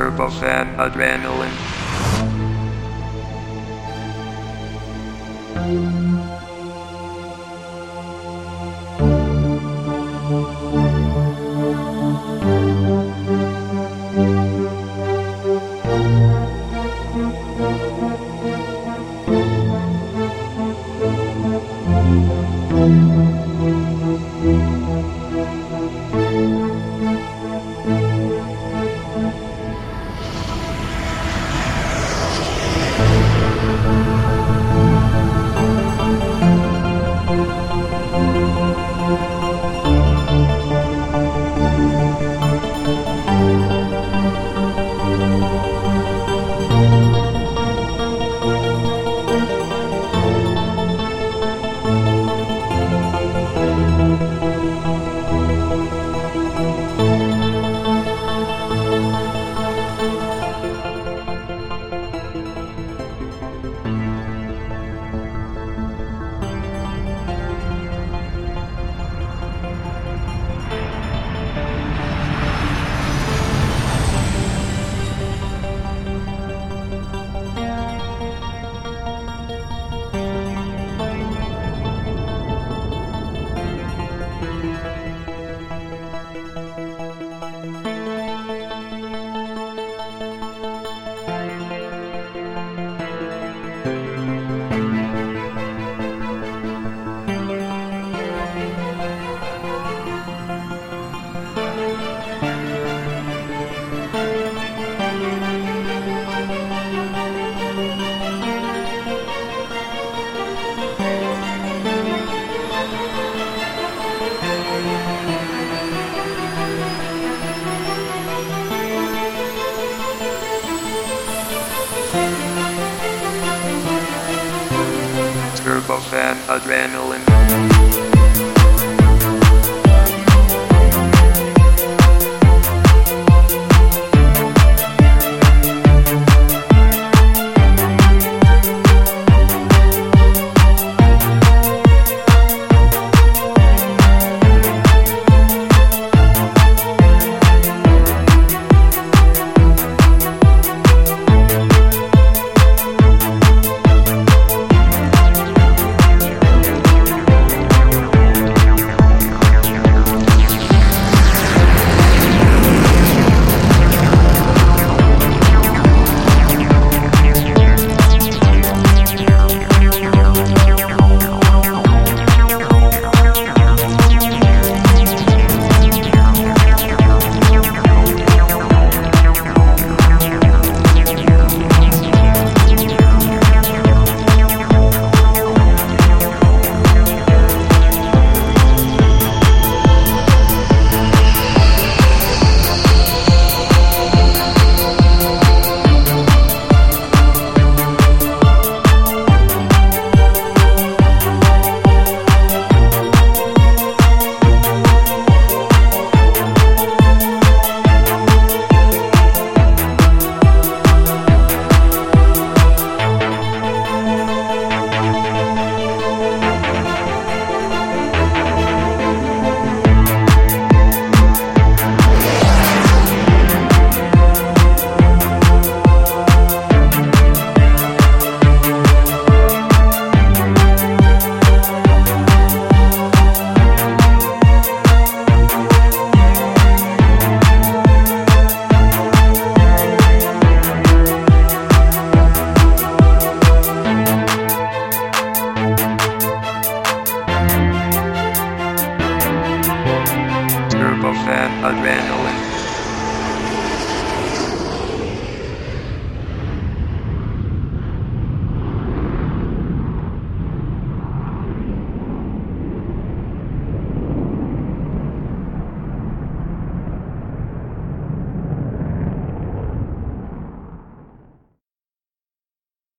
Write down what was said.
Turbofan adrenaline. Turbofan adrenaline.